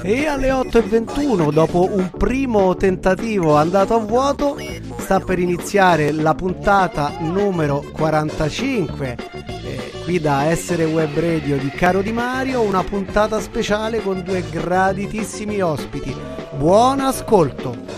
E alle 8.21, dopo un primo tentativo andato a vuoto, sta per iniziare la puntata numero 45. eh, qui da Essere Web Radio di Caro Di Mario, una puntata speciale con due graditissimi ospiti. Buon ascolto!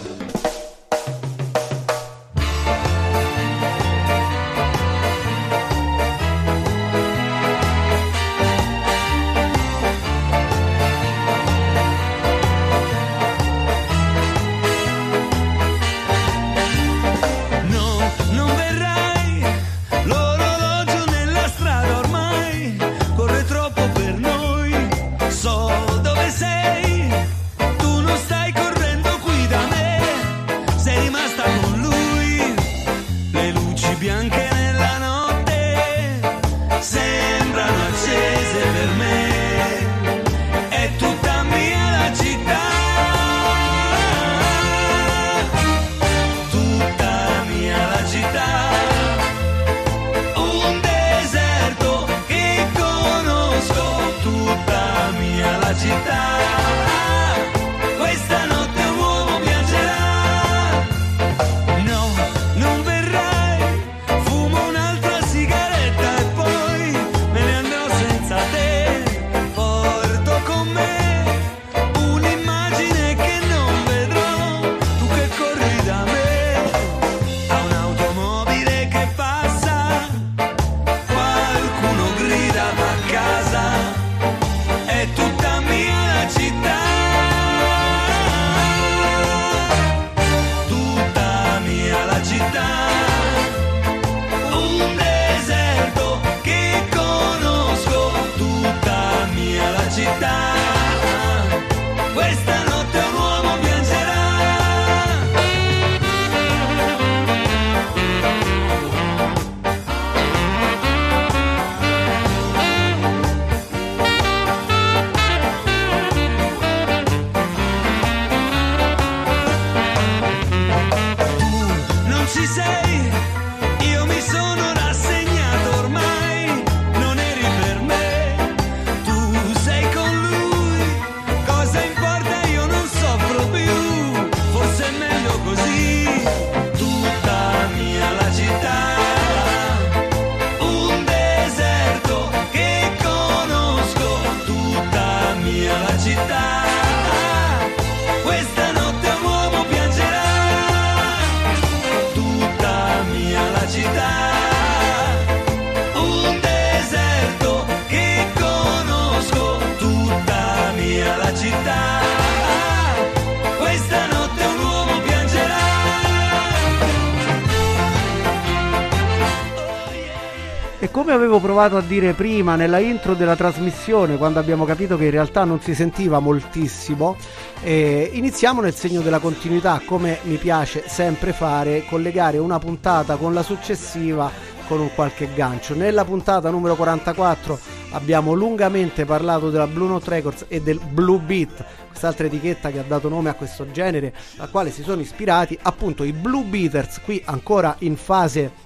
Provato a dire prima nella intro della trasmissione, quando abbiamo capito che in realtà non si sentiva moltissimo, eh, iniziamo nel segno della continuità, come mi piace sempre fare, collegare una puntata con la successiva con un qualche gancio. Nella puntata numero 44 abbiamo lungamente parlato della Blue Note Records e del Blue Beat, quest'altra etichetta che ha dato nome a questo genere, al quale si sono ispirati appunto i Blue Beaters, qui ancora in fase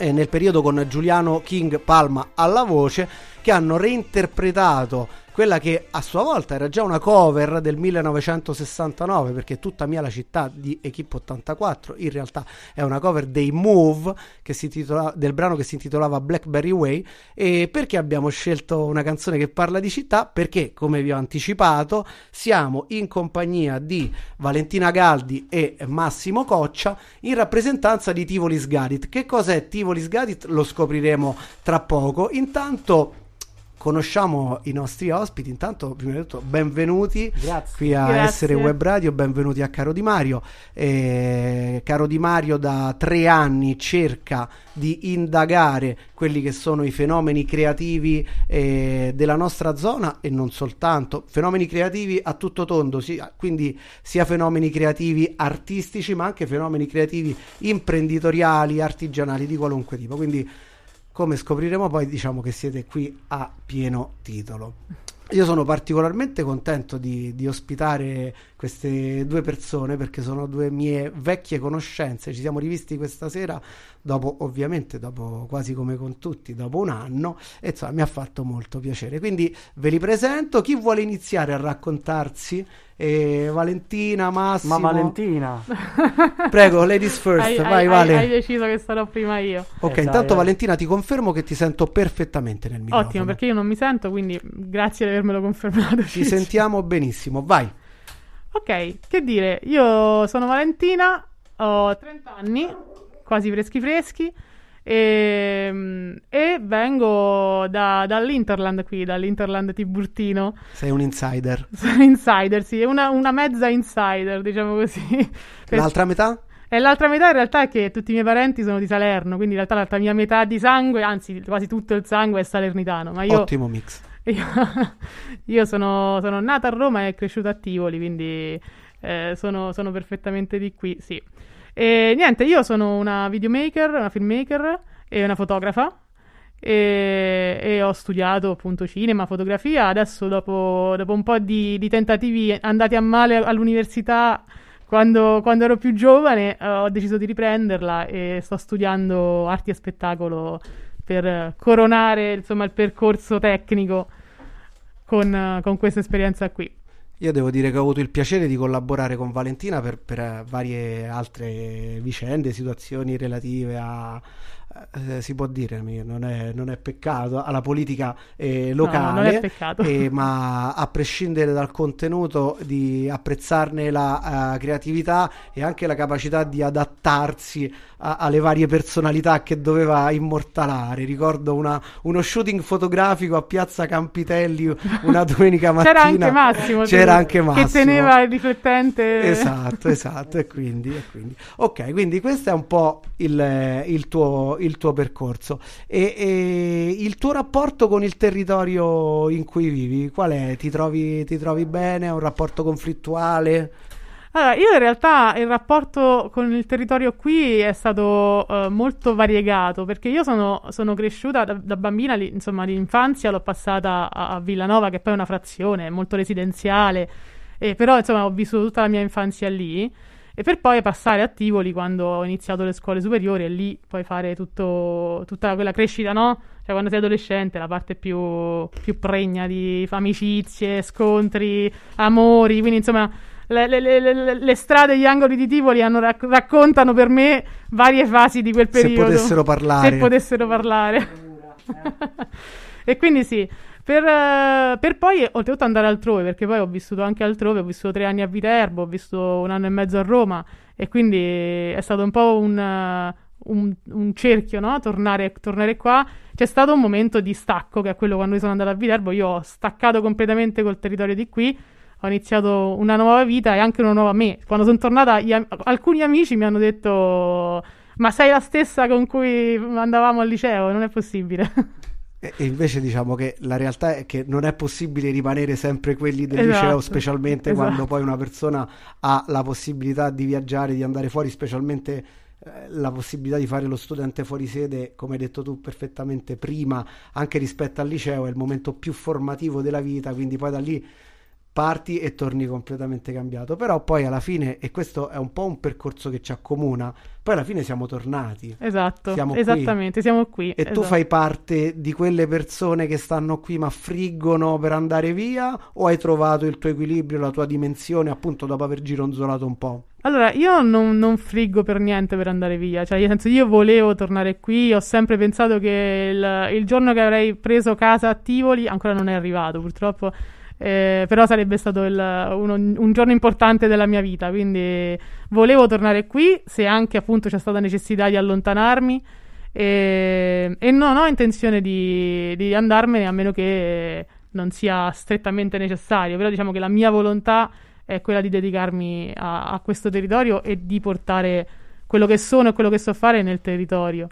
nel periodo con Giuliano King Palma alla voce, che hanno reinterpretato quella che a sua volta era già una cover del 1969, perché tutta mia la città di Equipe 84 in realtà è una cover dei Move intitola- del brano che si intitolava Blackberry Way. E perché abbiamo scelto una canzone che parla di città? Perché, come vi ho anticipato, siamo in compagnia di Valentina Galdi e Massimo Coccia in rappresentanza di Tivoli Sgadit. Che cos'è Tivoli Sgadit? Lo scopriremo tra poco. Intanto conosciamo i nostri ospiti. Intanto, prima di tutto, benvenuti Grazie. qui a Grazie. Essere Web Radio, benvenuti a Caro Di Mario. Eh, Caro Di Mario da tre anni cerca di indagare quelli che sono i fenomeni creativi eh, della nostra zona e non soltanto, fenomeni creativi a tutto tondo, sì, quindi sia fenomeni creativi artistici ma anche fenomeni creativi imprenditoriali, artigianali di qualunque tipo. Quindi come scopriremo poi diciamo che siete qui a pieno titolo. Io sono particolarmente contento di, di ospitare queste due persone perché sono due mie vecchie conoscenze. Ci siamo rivisti questa sera dopo, ovviamente, dopo quasi come con tutti, dopo un anno, e insomma mi ha fatto molto piacere. Quindi ve li presento. Chi vuole iniziare a raccontarsi? Eh, Valentina, Massimo. Ma Valentina, Prego, ladies first, Hai, vai hai- Vale. hai deciso che sarò prima io. Ok, Eh, dai, intanto eh. Valentina ti confermo che ti sento perfettamente nel microfono. Ottimo, perché io non mi sento, quindi grazie di avermelo confermato. Ci sentiamo benissimo, vai. Ok, che dire, io sono Valentina, ho 30 anni, quasi freschi freschi, e, e vengo da- dall'Interland qui, dall'Interland Tiburtino. Sei un insider. Sono insider, sì, una, una mezza insider, diciamo così. L'altra metà? E l'altra metà in realtà è che tutti i miei parenti sono di Salerno, quindi in realtà l'altra mia metà di sangue, anzi quasi tutto il sangue è salernitano, ma io... Ottimo mix. Io, io sono, sono nata a Roma e cresciuta a Tivoli, quindi eh, sono, sono perfettamente di qui, sì. E niente, io sono una videomaker, una filmmaker e una fotografa. E, e ho studiato appunto cinema, fotografia. Adesso, dopo, dopo un po' di, di tentativi andati a male all'università, quando, quando ero più giovane, eh, ho deciso di riprenderla e sto studiando arti e spettacolo per coronare insomma il percorso tecnico con, eh, con questa esperienza qui. Io devo dire che ho avuto il piacere di collaborare con Valentina per, per, eh, varie altre vicende, situazioni relative a, eh, si può dire, non è, non è peccato, alla politica eh, No, locale. peccato. eh, ma a prescindere dal contenuto, di apprezzarne la eh, creatività e anche la capacità di adattarsi a- alle varie personalità che doveva immortalare. Ricordo una- uno shooting fotografico a Piazza Campitelli una domenica mattina. C'era anche Massimo, C'era che- anche Massimo. che teneva il riflettente. Esatto, esatto, e quindi, e quindi. Ok, quindi questo è un po' il, il tuo, il tuo percorso. E, e il tuo rapporto con il territorio in cui vivi, qual è? Ti trovi, ti trovi bene? È un rapporto conflittuale? Allora, io in realtà il rapporto con il territorio qui è stato eh, molto variegato perché io sono, sono cresciuta da, da bambina, li- insomma, l'infanzia l'ho passata a, a Villanova, che poi è una frazione, molto residenziale, e però insomma ho vissuto tutta la mia infanzia lì. E per poi passare a Tivoli quando ho iniziato le scuole superiori e lì poi fare tutto, tutta quella crescita, no? Cioè quando sei adolescente la parte più, più pregna di amicizie, scontri, amori, quindi insomma le, le- le- le- le strade e gli angoli di Tivoli hanno rac- raccontano per me varie fasi di quel Se periodo. potessero parlare. Se potessero parlare. e quindi sì, per, eh, per poi oltretutto andare altrove, perché poi ho vissuto anche altrove, ho vissuto tre anni a Viterbo, ho vissuto un anno e mezzo a Roma e quindi è stato un po' un, eh, un- un cerchio, no? Tornare, tornare qua. C'è stato un momento di stacco, che è quello quando io sono andata a Viterbo, io ho staccato completamente col territorio di qui, ho iniziato una nuova vita e anche una nuova me. Quando sono tornata, gli alcuni amici mi hanno detto: Ma sei la stessa con cui andavamo al liceo? Non è possibile. E invece diciamo che la realtà è che non è possibile rimanere sempre quelli del Esatto, liceo, specialmente esatto. quando poi una persona ha la possibilità di viaggiare, di andare fuori, specialmente eh, la possibilità di fare lo studente fuori sede, come hai detto tu perfettamente prima, anche rispetto al liceo, è il momento più formativo della vita, quindi poi da lì parti e torni completamente cambiato. Però poi alla fine, e questo è un po' un percorso che ci accomuna, poi alla fine siamo tornati. esatto, Siamo qui. esattamente, siamo qui. E tu esatto. fai parte di quelle persone che stanno qui ma friggono per andare via o hai trovato il tuo equilibrio, la tua dimensione appunto dopo aver gironzolato un po'? Allora, io non, non friggo per niente per andare via, cioè, nel senso, io volevo tornare qui, ho sempre pensato che il, il giorno che avrei preso casa a Tivoli, ancora non è arrivato purtroppo, eh, però sarebbe stato il- uno- un giorno importante della mia vita, quindi volevo tornare qui, se anche appunto c'è stata necessità di allontanarmi, e, e non ho intenzione di, di andarmene a meno che non sia strettamente necessario, però diciamo che la mia volontà è quella di dedicarmi a, a questo territorio e di portare quello che sono e quello che so fare nel territorio.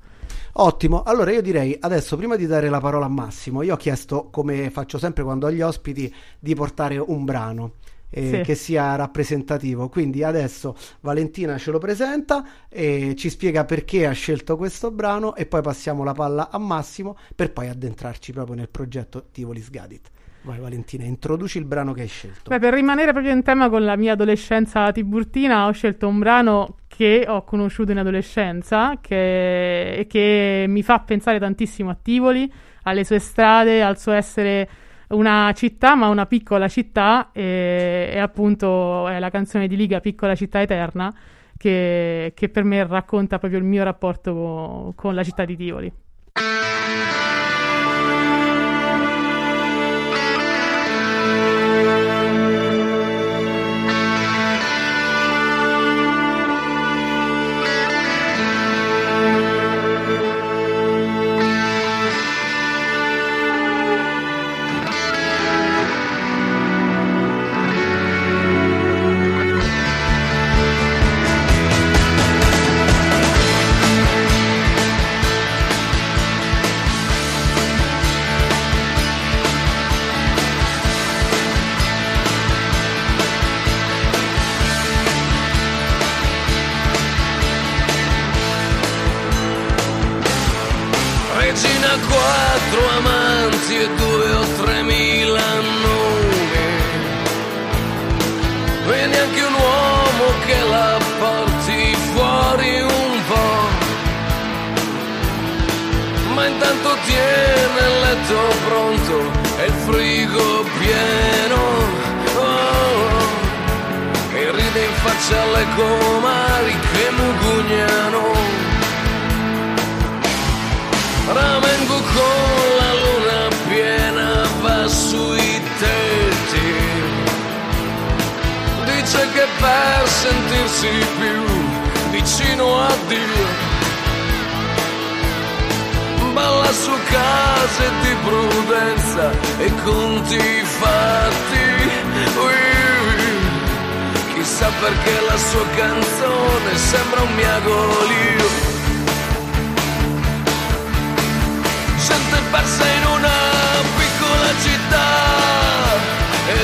Ottimo, allora io direi adesso prima di dare la parola a Massimo, io ho chiesto come faccio sempre quando ho gli ospiti di portare un brano. eh, Sì. che sia rappresentativo quindi adesso Valentina ce lo presenta e ci spiega perché ha scelto questo brano e poi passiamo la palla a Massimo per poi addentrarci proprio nel progetto Tivoli Sgadit Vai Valentina, introduci il brano che hai scelto. Beh, per rimanere proprio in tema con la mia adolescenza tiburtina, ho scelto un brano che ho conosciuto in adolescenza che, che mi fa pensare tantissimo a Tivoli, alle sue strade, al suo essere una città, ma una piccola città, e, e appunto è la canzone di Liga Piccola città eterna, che, che per me racconta proprio il mio rapporto co- con la città di Tivoli.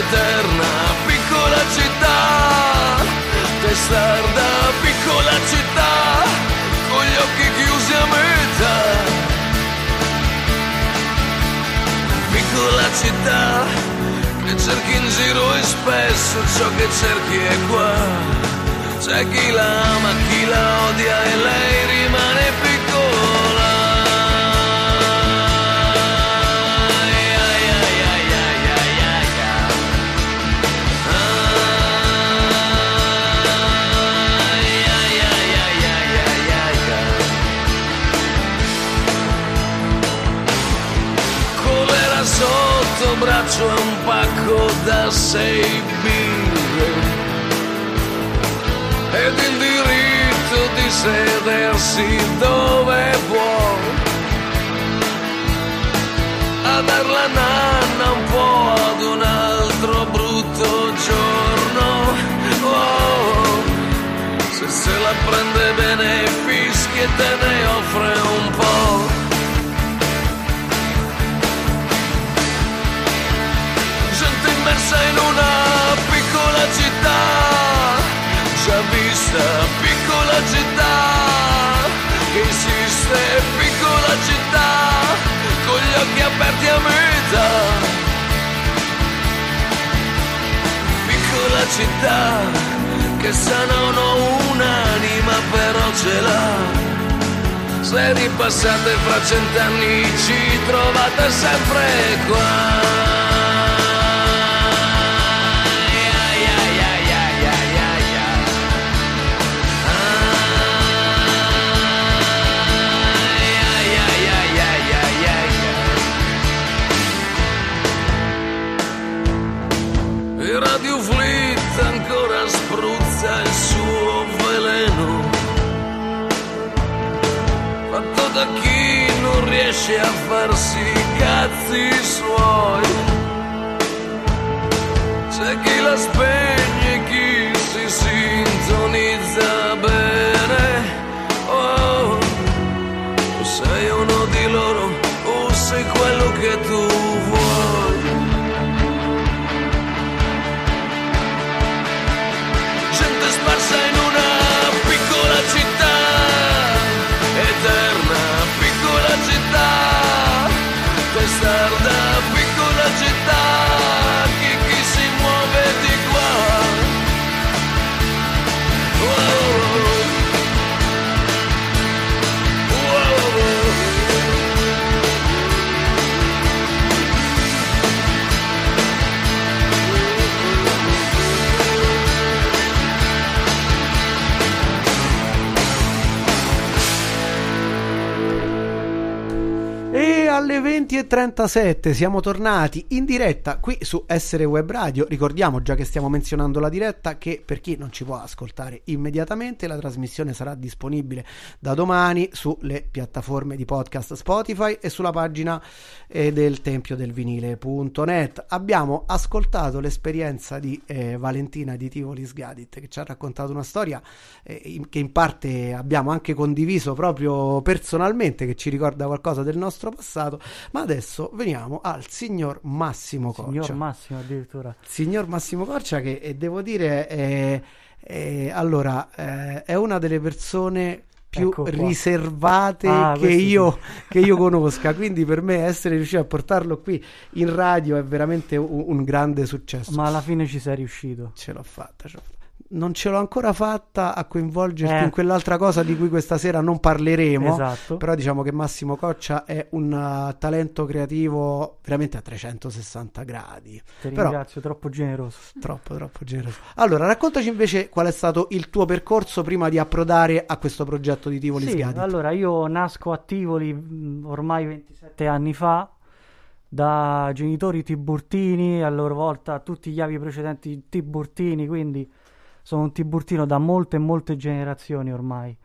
Eterna piccola città, testarda piccola città, con gli occhi chiusi a metà. Piccola città, che cerchi in giro e spesso ciò che cerchi è qua. C'è chi la ama, chi la odia e lei rimane piccola. E un pacco da sei birre ed il diritto di sedersi dove può a dar la nanna un po' ad un altro brutto giorno. Oh, se se la prende bene fischi e te ne offre un po' immersa in una piccola città, già vista piccola città, che esiste piccola città, con gli occhi aperti a metà. Piccola città, che sa non ho un'anima però ce l'ha. Se ripassate fra cent'anni ci trovate sempre qua. E Radio Fleet ancora spruzza il suo veleno fatto da chi non riesce a farsi i cazzi suoi. C'è chi la spegne, chi si sintonizza bene. Oh, sei uno vive alle 20.37 siamo tornati in diretta qui su Essere Web Radio. Ricordiamo, già che stiamo menzionando la diretta, che per chi non ci può ascoltare immediatamente, la trasmissione sarà disponibile da domani sulle piattaforme di podcast Spotify e sulla pagina eh, del Tempio del Vinile.net. Abbiamo ascoltato l'esperienza di eh, Valentina di Tivoli Sgadit che ci ha raccontato una storia eh, in- che in parte abbiamo anche condiviso proprio personalmente, che ci ricorda qualcosa del nostro passato. Ma adesso veniamo al signor Massimo Coccia. Signor Massimo addirittura. Signor Massimo Coccia, che eh, devo dire è, è- allora, eh, è una delle persone più Ecco riservate Ah, che, questo sì. io, che io conosca. Quindi per me essere riuscito a portarlo qui in radio è veramente un, un grande successo. Ma alla fine ci sei riuscito. Ce l'ho fatta, ce l'ho fatta. Non ce l'ho ancora fatta a coinvolgerti Eh. in quell'altra cosa di cui questa sera non parleremo. Esatto. Però diciamo che Massimo Coccia è un uh, talento creativo veramente a 360 gradi. Ti Però- ringrazio, troppo generoso. Troppo, troppo generoso. Allora, raccontaci invece qual è stato il tuo percorso prima di approdare a questo progetto di Tivoli Sì, Sgadit. allora io nasco a Tivoli mh, ormai 27 anni fa da genitori tiburtini, a loro volta tutti gli avi precedenti tiburtini, quindi sono un tiburtino da molte molte generazioni ormai.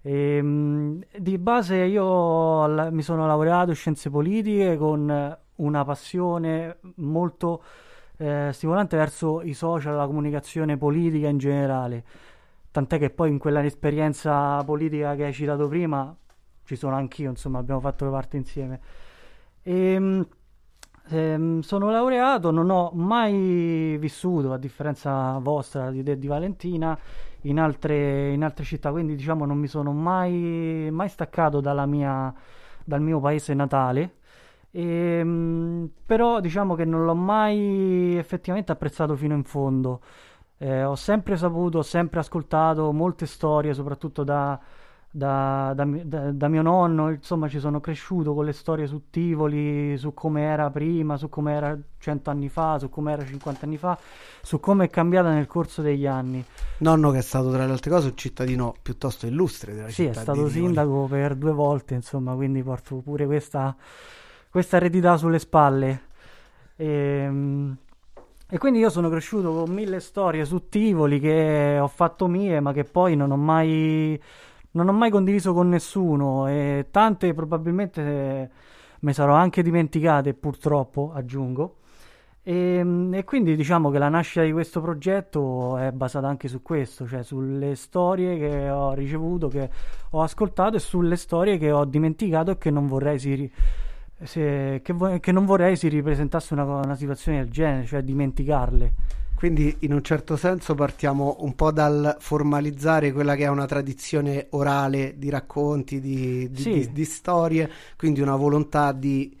E, mh, di base io mi sono laureato in scienze politiche con una passione molto eh, stimolante verso i social, la comunicazione politica in generale. Tant'è che poi in quella esperienza politica che hai citato prima ci sono anch'io, insomma, abbiamo fatto parte insieme. E, ehm, sono laureato, non ho mai vissuto, a differenza vostra di, di Valentina, in altre, in altre città, quindi diciamo non mi sono mai, mai staccato mia, dal mio paese natale. Ehm, però diciamo che non l'ho mai effettivamente apprezzato fino in fondo. Eh, ho sempre saputo, ho sempre ascoltato molte storie, soprattutto da, da- da da- da mio nonno, insomma ci sono cresciuto con le storie su Tivoli, su come era prima, su come era 100 anni fa, su come era 50 anni fa, su come è cambiata nel corso degli anni. Nonno che è stato tra le altre cose un cittadino piuttosto illustre della Sì, è città stato di Tivoli. sindaco per due volte, insomma, quindi porto pure questa, questa eredità sulle spalle. Ehm, E, quindi io sono cresciuto con mille storie su Tivoli che ho fatto mie, ma che poi non ho mai, non ho mai condiviso con nessuno. E tante probabilmente eh, me sarò anche dimenticate, purtroppo, aggiungo. E, e quindi diciamo che la nascita di questo progetto è basata anche su questo, cioè sulle storie che ho ricevuto, che ho ascoltato e sulle storie che ho dimenticato e che non vorrei si, se- che vo- che non vorrei si ripresentasse una, una situazione del genere, cioè dimenticarle. Quindi in un certo senso partiamo un po' dal formalizzare quella che è una tradizione orale di racconti, di, di- Sì. di- di storie, quindi una volontà di,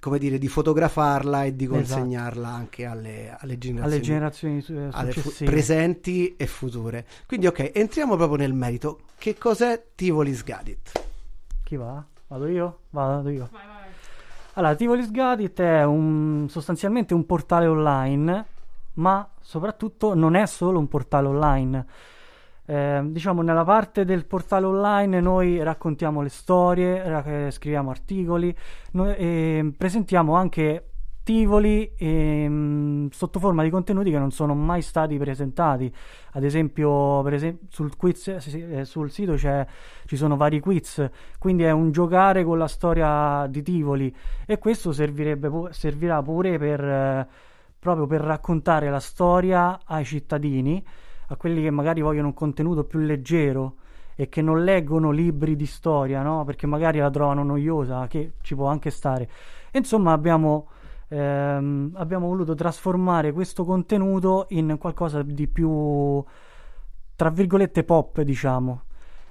come dire, di fotografarla e di consegnarla anche alle, alle generazioni, Alle generazioni eh, alle fu- presenti e future. Quindi ok, entriamo proprio nel merito. Che cos'è Tivoli Sgadit? Chi va? Vado io? Vado io. Allora, Tivolis Gadit è un- sostanzialmente un portale online, ma soprattutto non è solo un portale online. Eh, diciamo, nella parte del portale online noi raccontiamo le storie, ra- eh, scriviamo articoli noi- e presentiamo anche Tivoli ehm, sotto forma di contenuti che non sono mai stati presentati. Ad esempio, esempio sul, quiz, sì, eh, sul sito ci sono vari quiz, quindi è un giocare con la storia di Tivoli e questo servirebbe pu- servirà pure per, eh, proprio per raccontare la storia ai cittadini, a quelli che magari vogliono un contenuto più leggero e che non leggono libri di storia, no? Perché magari la trovano noiosa, che ci può anche stare. Insomma, abbiamo, ehm, abbiamo voluto trasformare questo contenuto in qualcosa di più, tra virgolette, pop, diciamo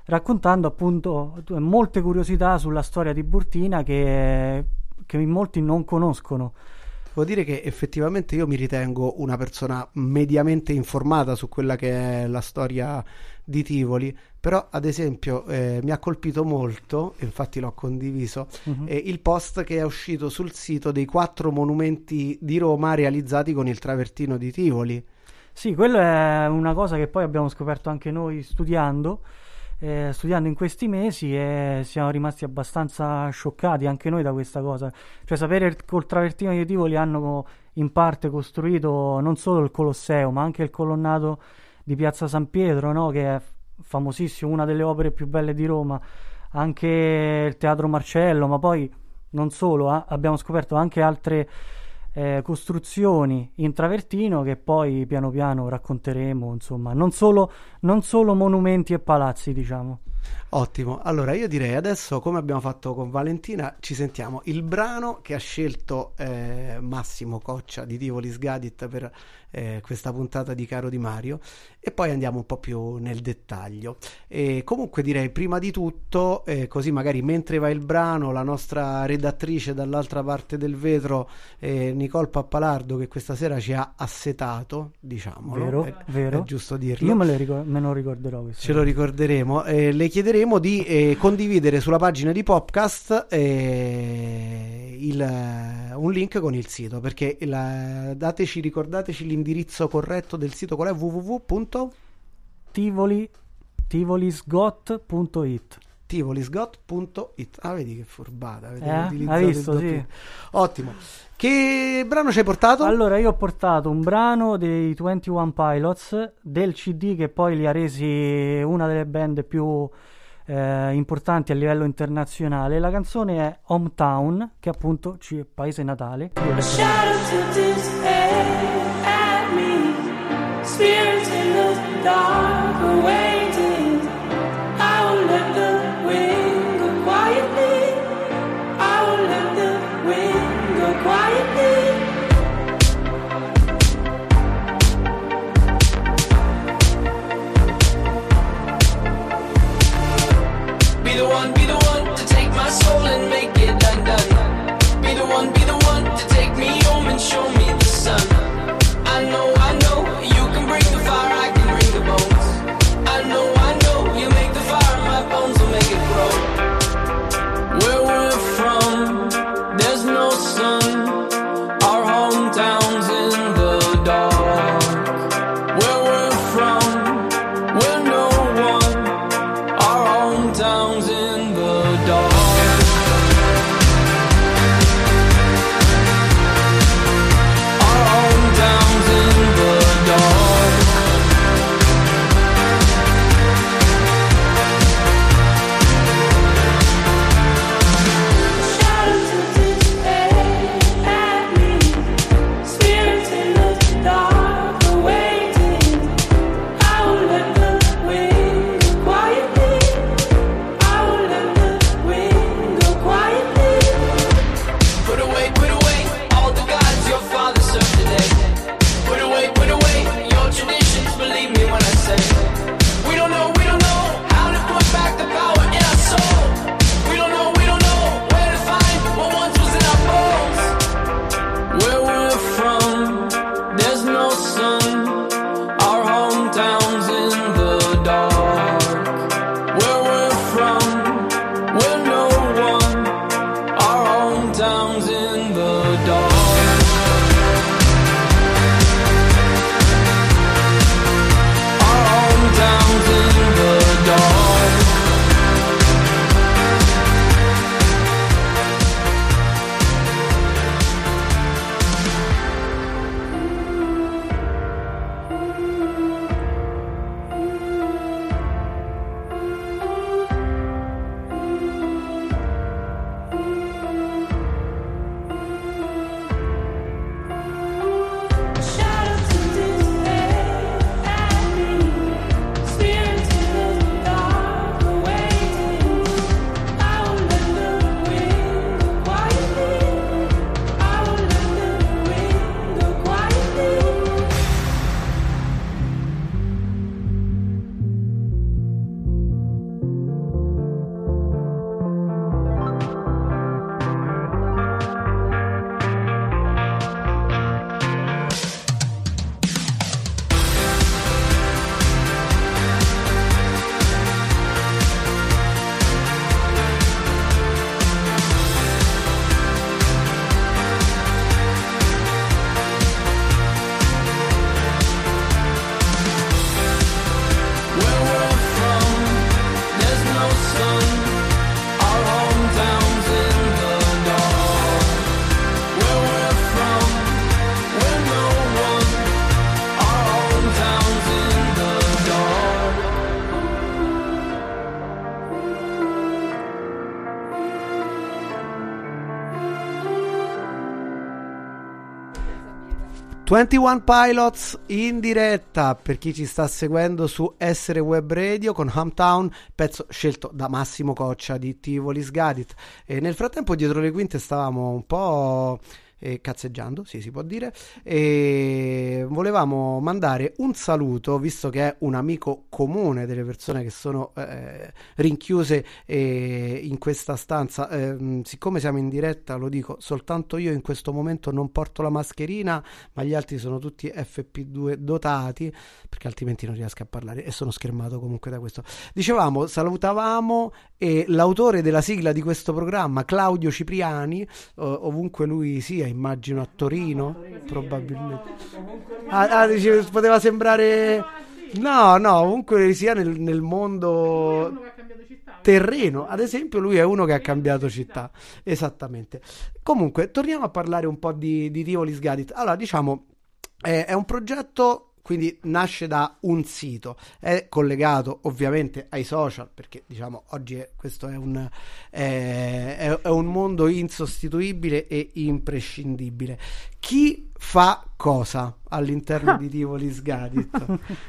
raccontando appunto molte curiosità sulla storia di Burtina che, che molti non conoscono. Devo dire che effettivamente io mi ritengo una persona mediamente informata su quella che è la storia di Tivoli, però ad esempio eh, mi ha colpito molto, infatti l'ho condiviso, Mhm. eh, il post che è uscito sul sito dei quattro monumenti di Roma realizzati con il travertino di Tivoli. Sì, quello è una cosa che poi abbiamo scoperto anche noi studiando eh, studiando in questi mesi e siamo rimasti abbastanza scioccati anche noi da questa cosa. Cioè sapere col travertino di Tivoli hanno in parte costruito non solo il Colosseo, ma anche il colonnato di Piazza San Pietro, no? che è famosissimo, una delle opere più belle di Roma, anche il Teatro Marcello, ma poi non solo, eh, abbiamo scoperto anche altre eh, costruzioni in travertino che poi piano piano racconteremo, insomma, non solo, non solo monumenti e palazzi, diciamo. Ottimo, allora io direi adesso come abbiamo fatto con Valentina ci sentiamo il brano che ha scelto eh, Massimo Coccia di Tivoli Sgadit per eh, questa puntata di Caro Di Mario e poi andiamo un po' più nel dettaglio. E comunque direi prima di tutto, eh, così magari mentre va il brano, la nostra redattrice dall'altra parte del vetro, eh, Nicole Pappalardo, che questa sera ci ha assetato, diciamo, Vero, è, vero. è giusto dirlo. Io me, le ricor- me lo ricorderò. Ce lo ricorderemo. Eh, le chiederemo di eh, condividere sulla pagina di Popcast eh, il, un link con il sito perché il- dateci, ricordateci l'indirizzo corretto del sito qual è www. Tivoli, tivolisgot.it ah vedi che furbata avete Eh? utilizzato Hai visto, sì. ottimo che brano ci hai portato? Allora, io ho portato un brano dei 21 Pilots del CD che poi li ha resi una delle band più eh, importanti a livello internazionale. La canzone è Hometown, che appunto ci è paese natale. Spirits in the dark are 21 Pilots in diretta per chi ci sta seguendo su Essere Web Radio con Hometown, pezzo scelto da Massimo Coccia di Tivoli Sgadit. E nel frattempo dietro le quinte stavamo un po' eh, cazzeggiando, sì si può dire, e volevamo mandare un saluto, visto che è un amico comune delle persone che sono eh, rinchiuse eh, in questa stanza. Ehm, siccome siamo in diretta, lo dico, soltanto io in questo momento non porto la mascherina, ma gli altri sono tutti FP2 dotati, perché altrimenti non riesco a parlare e sono schermato comunque da questo. Dicevamo, salutavamo l'autore della sigla di questo programma, Claudio Cipriani, ov- ovunque lui sia, immagino a Torino, probabilmente. Ah, ah, dice, poteva sembrare... No, no, ovunque sia nel, nel mondo terreno. Ad esempio, lui è uno che ha cambiato città. Esattamente. Comunque, torniamo a parlare un po' di, di Tivoli Sgadit. Allora, diciamo, è, è un progetto. Quindi nasce da un sito, è collegato ovviamente ai social perché diciamo oggi è- questo è un, è- è- è un mondo insostituibile e imprescindibile. Chi fa cosa all'interno di Tivoli Sgadit?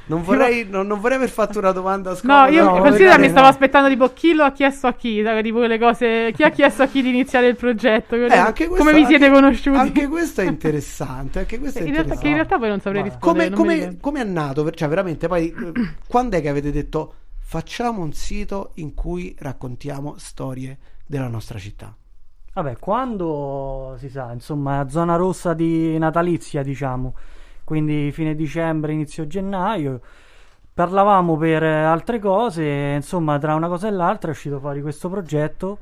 Non vorrei, non, non vorrei aver fatto una domanda No, scomoda. io no, considera mi no. stavo aspettando tipo chi lo ha chiesto a chi, tipo quelle cose, chi ha chiesto a chi di iniziare il progetto, Eh, questo- come vi siete anche- conosciuti. Anche questo è interessante. Anche questo è in, realtà, che in interessante. realtà poi non saprei No. rispondere. Come, è nato? Cioè, veramente, poi eh, quando è che avete detto facciamo un sito in cui raccontiamo storie della nostra città? Vabbè, quando si sa, insomma, zona rossa di natalizia, diciamo, quindi fine dicembre, inizio gennaio, parlavamo per eh, altre cose, insomma, tra una cosa e l'altra è uscito fuori questo progetto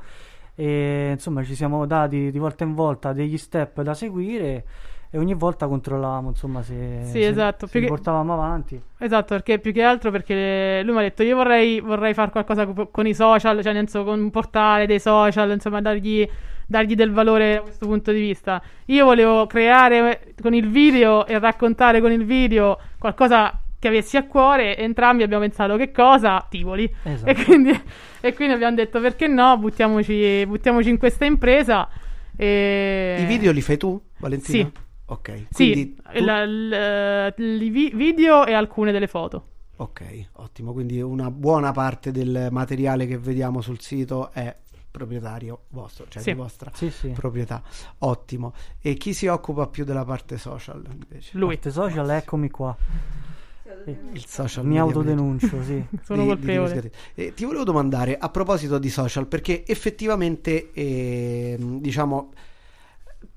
e insomma ci siamo dati di volta in volta degli step da seguire e ogni volta controllavamo, insomma, se, Sì, se- esatto, se li portavamo avanti. Esatto, perché più che altro perché lui mi ha detto io vorrei, vorrei fare qualcosa co- con i social, cioè nel senso con un portale dei social, insomma dargli, dargli del valore da questo punto di vista. Io volevo creare con il video e raccontare con il video qualcosa che avessi a cuore, entrambi abbiamo pensato che cosa? Tivoli. Esatto. E quindi, e quindi abbiamo detto perché no, buttiamoci, buttiamoci in questa impresa. E... I video li fai tu, Valentina? Sì. Ok. Sì, tu- la- i vi- video e alcune delle foto. Ok, ottimo. Quindi una buona parte del materiale che vediamo sul sito è proprietario vostro, cioè Sì. di vostra Sì, sì. proprietà. Ottimo. E chi si occupa più della parte social invece? Lui. Parte social, eccomi qua. Il social Mi autodenuncio, sì. Sono di- di colpevole. Sgadit. Eh, ti volevo domandare a proposito di social, perché effettivamente ehm, diciamo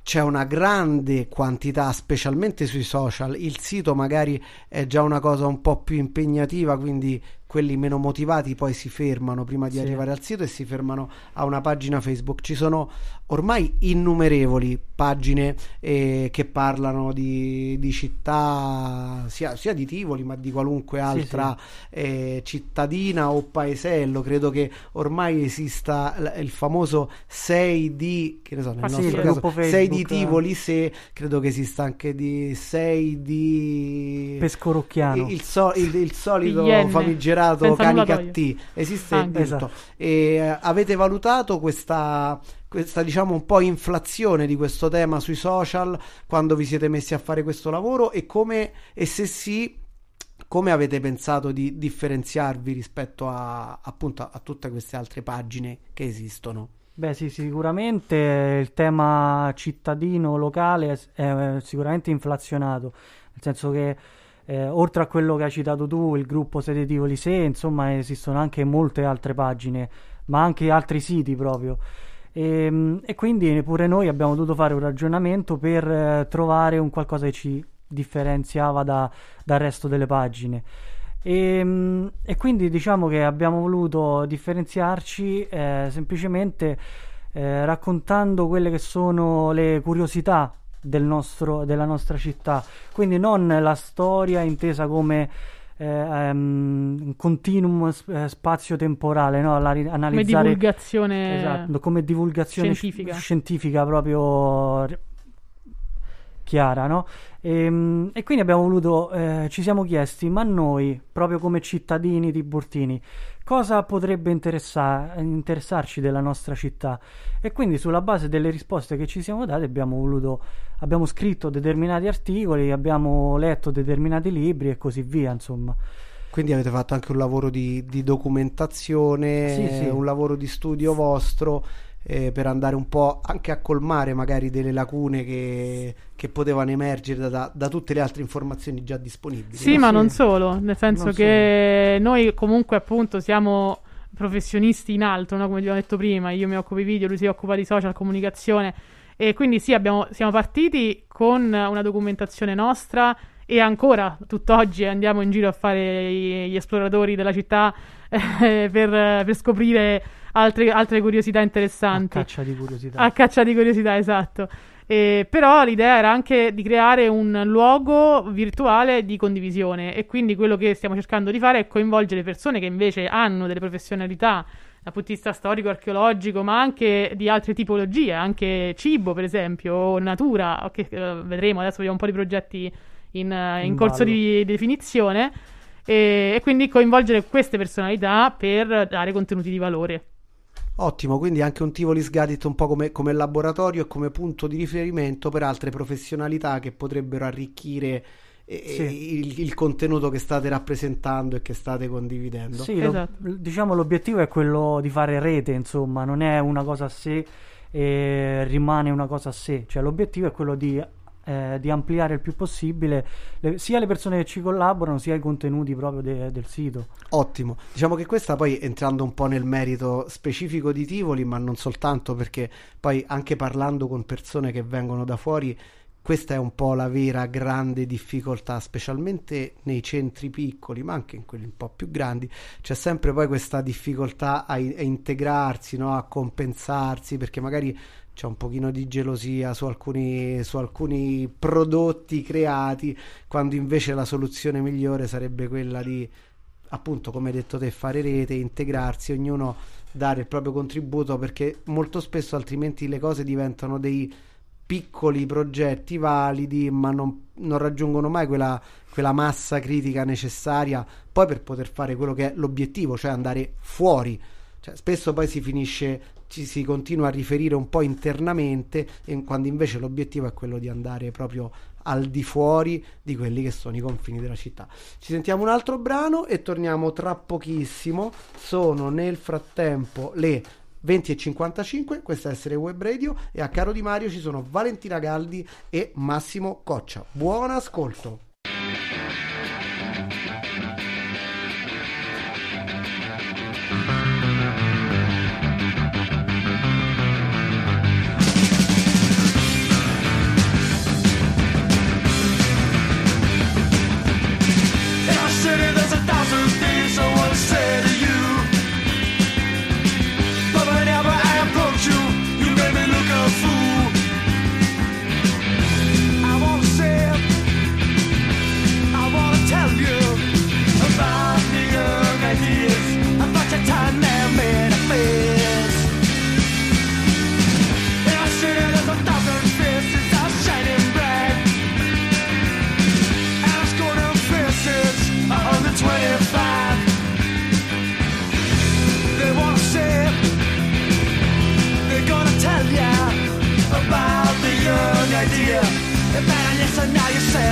c'è una grande quantità, specialmente sui social. Il sito magari è già una cosa un po' più impegnativa, quindi quelli meno motivati poi si fermano prima di Sì. arrivare al sito e si fermano a una pagina Facebook. Ci sono ormai innumerevoli pagine eh, che parlano di, di città, sia, sia di Tivoli, ma di qualunque altra eh, cittadina o paesello. Credo che ormai esista l- il famoso 6D, che ne so, nel Ah, sì, nostro il caso, gruppo 6 di Facebook, Tivoli, se credo che esista anche di 6 di Pescorocchiano. il, so- il- il solito Iene. famigerato Senza esiste Anche. tutto Esatto. e eh, avete valutato questa questa diciamo un po' inflazione di questo tema sui social quando vi siete messi a fare questo lavoro e come e se sì come avete pensato di differenziarvi rispetto a appunto a, tutte queste altre pagine che esistono Beh, sì, sicuramente il tema cittadino locale è, sicuramente inflazionato, nel senso che eh, oltre a quello che hai citato tu, il gruppo Sede Tivoli Se, insomma, esistono anche molte altre pagine, ma anche altri siti proprio. E, e quindi pure noi abbiamo dovuto fare un ragionamento per eh, trovare un qualcosa che ci differenziava da- dal resto delle pagine. E, mm, e quindi diciamo che abbiamo voluto differenziarci eh, semplicemente eh, raccontando quelle che sono le curiosità del nostro- della nostra città, quindi non la storia intesa come eh, un continuum sp- eh, spazio-temporale, no? La ri- Come analizzare divulgazione. Esatto, come divulgazione sci- scientifica. scientifica proprio chiara, no? Ehm, E, quindi abbiamo voluto, eh, ci siamo chiesti, ma noi, proprio come cittadini tiburtini, cosa potrebbe interessa- interessarci della nostra città? E quindi sulla base delle risposte che ci siamo date abbiamo voluto, abbiamo scritto determinati articoli, abbiamo letto determinati libri e così via, insomma. Quindi avete fatto anche un lavoro di, di documentazione, Sì, sì. un lavoro di studio vostro eh, per andare un po' anche a colmare magari delle lacune che, che potevano emergere da, da tutte le altre informazioni già disponibili. Sì, no? ma Sì. non solo, nel senso Non che noi comunque appunto siamo professionisti in altro, no? come vi ho detto prima, io mi occupo di video, lui si occupa di social, comunicazione e quindi sì, abbiamo- siamo partiti con una documentazione nostra e ancora tutt'oggi andiamo in giro a fare gli esploratori della città eh, per, per scoprire altre, altre curiosità A interessanti. caccia di curiosità. A caccia di curiosità, esatto. Eh, però l'idea era anche di creare un luogo virtuale di condivisione e quindi quello che stiamo cercando di fare è coinvolgere persone che invece hanno delle professionalità dal punto di vista storico, archeologico, ma anche di altre tipologie, anche cibo per esempio, o natura, che eh, vedremo, adesso abbiamo un po' di progetti in, eh, in In corso ballo. di definizione e, e quindi coinvolgere queste personalità per dare contenuti di valore. Ottimo, quindi anche un Tivoli Gadget un po' come, come laboratorio e come punto di riferimento per altre professionalità che potrebbero arricchire eh, Sì. il, il contenuto che state rappresentando e che state condividendo. Sì, lo- Esatto. diciamo l'obiettivo è quello di fare rete, insomma, non è una cosa a sé e rimane una cosa a sé, cioè l'obiettivo è quello di, eh, di ampliare il più possibile le- sia le persone che ci collaborano sia i contenuti proprio de- del sito. Ottimo, diciamo che questa poi entrando un po' nel merito specifico di Tivoli, ma non soltanto perché poi anche parlando con persone che vengono da fuori, questa è un po' la vera grande difficoltà, specialmente nei centri piccoli, ma anche in quelli un po' più grandi, c'è sempre poi questa difficoltà a, a integrarsi, no? a compensarsi, perché magari c'è un pochino di gelosia su alcuni, su alcuni prodotti creati, quando invece la soluzione migliore sarebbe quella di appunto come hai detto te fare rete, integrarsi, ognuno dare il proprio contributo perché molto spesso altrimenti le cose diventano dei piccoli progetti validi ma non, non raggiungono mai quella, quella massa critica necessaria poi per poter fare quello che è l'obiettivo, cioè andare fuori. Cioè, spesso poi si finisce, ci si continua a riferire un po' internamente quando invece l'obiettivo è quello di andare proprio al di fuori di quelli che sono i confini della città. Ci sentiamo un altro brano e torniamo tra pochissimo. Sono nel frattempo le 20.55, questa è Essere Web Radio e a Caro Di Mario ci sono Valentina Galdi e Massimo Coccia. Buon ascolto!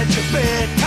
at your bed.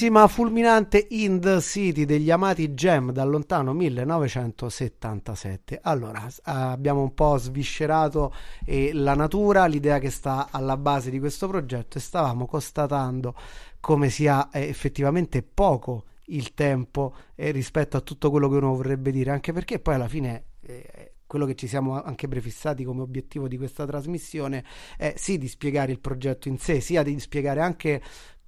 Brevissima, fulminante In the City degli amati Gem dal lontano 1977. Allora, abbiamo un po' sviscerato eh, la natura, l'idea che sta alla base di questo progetto e stavamo constatando come sia eh, effettivamente poco il tempo eh, rispetto a tutto quello che uno vorrebbe dire, anche perché poi alla fine eh, quello che ci siamo anche prefissati come obiettivo di questa trasmissione è sì di spiegare il progetto in sé, sia di spiegare anche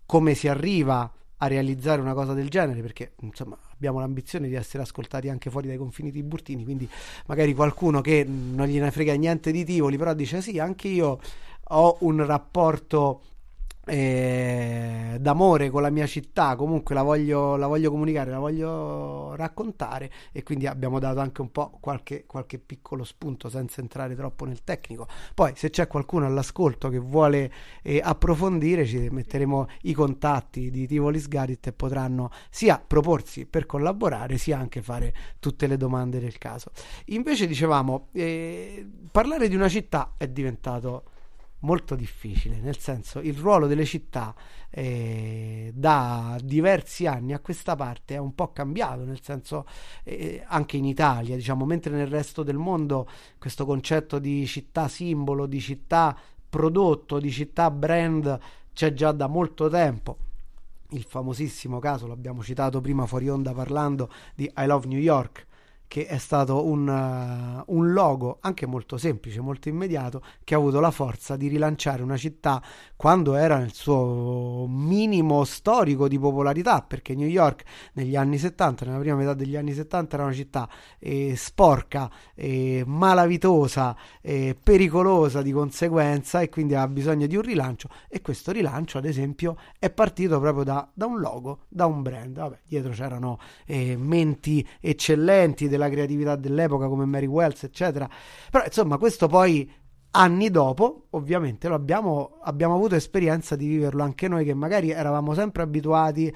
come si arriva a realizzare una cosa del genere, perché insomma abbiamo l'ambizione di essere ascoltati anche fuori dai confini tiburtini, quindi magari qualcuno che non gliene frega niente di Tivoli, però dice sì, anche io ho un rapporto eh, d'amore con la mia città, comunque la voglio, la voglio comunicare, la voglio raccontare e quindi abbiamo dato anche un po' qualche, qualche piccolo spunto senza entrare troppo nel tecnico. Poi se c'è qualcuno all'ascolto che vuole eh, approfondire ci metteremo i contatti di Tivoli Sgarit e potranno sia proporsi per collaborare sia anche fare tutte le domande del caso. Invece dicevamo, eh, parlare di una città è diventato molto difficile, nel senso il ruolo delle città eh, da diversi anni a questa parte è un po' cambiato, nel senso eh, anche in Italia, diciamo, mentre nel resto del mondo questo concetto di città simbolo, di città prodotto, di città brand c'è già da molto tempo. Il famosissimo caso, l'abbiamo citato prima fuori onda parlando di I Love New York, che è stato un, uh, un, logo anche molto semplice, molto immediato, che ha avuto la forza di rilanciare una città quando era nel suo minimo storico di popolarità, perché New York negli anni 70, nella prima metà degli anni 70, era una città eh, sporca, eh, malavitosa, eh, pericolosa di conseguenza e quindi aveva bisogno di un rilancio e questo rilancio, ad esempio, è partito proprio da, da un logo, da un brand. Vabbè, dietro c'erano eh, menti eccellenti della creatività dell'epoca come Mary Wells, eccetera. Però insomma, questo poi anni dopo, ovviamente, abbiamo, abbiamo avuto esperienza di viverlo anche noi che magari eravamo sempre abituati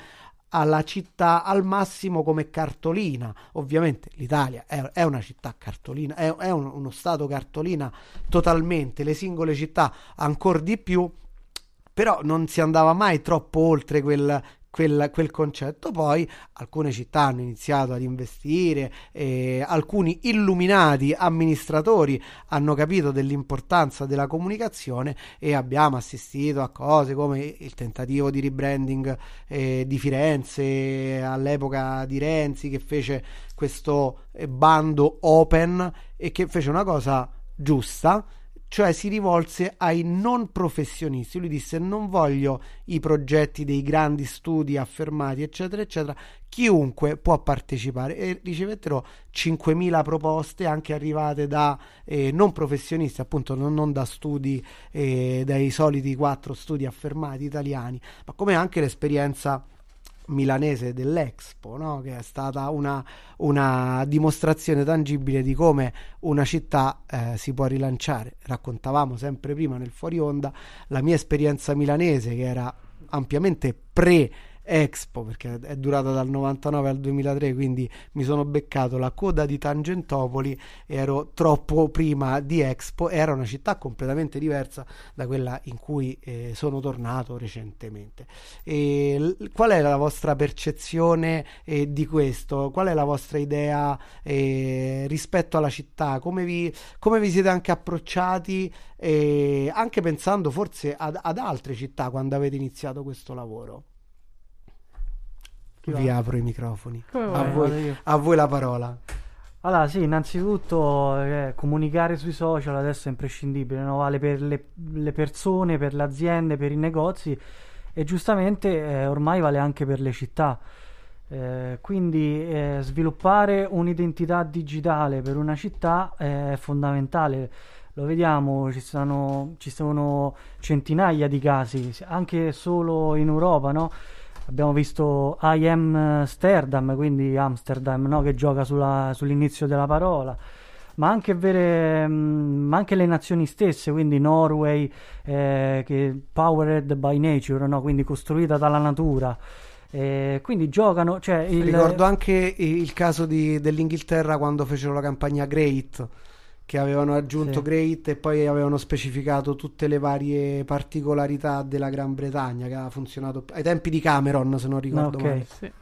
alla città al massimo come cartolina. Ovviamente l'Italia è, è una città cartolina, è, è un, uno stato cartolina totalmente, le singole città ancora di più, però non si andava mai troppo oltre quel, Quel, quel, concetto. Poi alcune città hanno iniziato ad investire, eh, alcuni illuminati amministratori hanno capito dell'importanza della comunicazione e abbiamo assistito a cose come il tentativo di rebranding eh, di Firenze all'epoca di Renzi che fece questo eh, bando open e che fece una cosa giusta cioè si rivolse ai non professionisti. Lui disse: Non voglio i progetti dei grandi studi affermati, eccetera, eccetera. Chiunque può partecipare e ricevettero 5.000 proposte anche arrivate da eh, non professionisti, appunto, non, non da studi, eh, dai soliti quattro studi affermati italiani, ma come anche l'esperienza milanese dell'Expo, no? che è stata una, una, dimostrazione tangibile di come una città eh, si può rilanciare. Raccontavamo sempre prima nel fuori onda la mia esperienza milanese che era ampiamente pre Expo perché è durata dal 99 al 2003 quindi mi sono beccato la coda di Tangentopoli ero troppo prima di Expo era una città completamente diversa da quella in cui eh, sono tornato recentemente. E l- qual è la vostra percezione eh, di questo? Qual è la vostra idea eh, rispetto alla città? Come vi, come vi siete anche approcciati anche pensando forse ad, ad altre città quando avete iniziato questo lavoro vi apro i microfoni. A voi, a voi, la parola. Allora, sì, innanzitutto eh, comunicare sui social adesso è imprescindibile, no? vale per le, le, persone, per le aziende, per i negozi e giustamente eh, ormai vale anche per le città. Eh, quindi eh, sviluppare un'identità digitale per una città è fondamentale. Lo vediamo, ci sono, ci sono centinaia di casi, anche solo in Europa, no? Abbiamo visto I am Amsterdam, quindi Amsterdam, no? che gioca sulla, sull'inizio della parola, ma anche, vere, ma anche, le nazioni stesse, quindi Norway, eh, che powered by nature, no? quindi costruita dalla natura. Eh, quindi giocano. Cioè il... Ricordo anche il caso di, dell'Inghilterra quando fecero la campagna Great che avevano aggiunto Sì. Great e poi avevano specificato tutte le varie particolarità della Gran Bretagna che ha funzionato ai tempi di Cameron, se non ricordo Ok. male. Sì.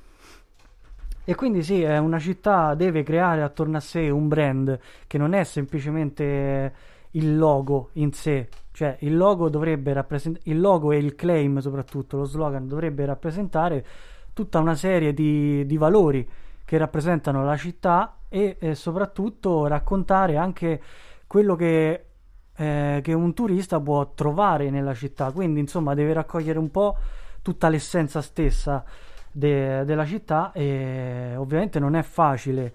E quindi sì, è una città deve creare attorno a sé un brand che non è semplicemente il logo in sé, cioè il logo dovrebbe rappresentare, il logo e il claim soprattutto, lo slogan dovrebbe rappresentare tutta una serie di, di valori che rappresentano la città e eh, soprattutto raccontare anche quello che, eh, che un turista può trovare nella città, quindi insomma deve raccogliere un po' tutta l'essenza stessa de- della città e ovviamente non è facile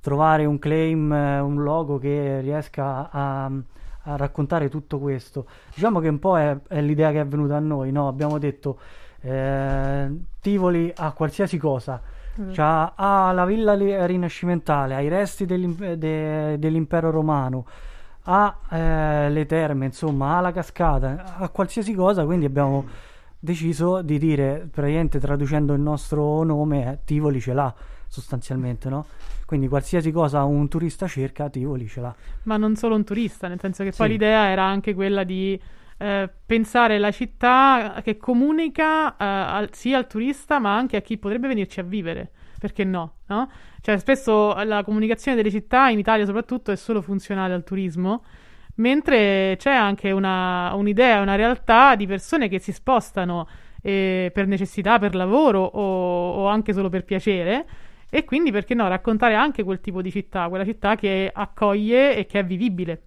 trovare un claim, eh, un logo che riesca a, a raccontare tutto questo. Diciamo che un po' è, è l'idea che è venuta a noi, no? Abbiamo detto eh, Tivoli a qualsiasi cosa. C'ha ha la villa rinascimentale, ha i resti dell'im- de- dell'impero romano, ha eh, le terme, insomma, ha la cascata, ha qualsiasi cosa, quindi abbiamo deciso di dire, praticamente traducendo il nostro nome, eh, Tivoli ce l'ha sostanzialmente, no? Quindi qualsiasi cosa un turista cerca, Tivoli ce l'ha. Ma non solo un turista, nel senso che poi Sì. l'idea era anche quella di eh, pensare la città che comunica eh, al- sia al turista ma anche a chi potrebbe venirci a vivere. Perché no? no? Cioè, spesso la comunicazione delle città, in Italia soprattutto, è solo funzionale al turismo, mentre c'è anche una, un'idea, una realtà di persone che si spostano eh, per necessità, per lavoro o, o anche solo per piacere. E quindi perché no, raccontare anche quel tipo di città, quella città che accoglie e che è vivibile.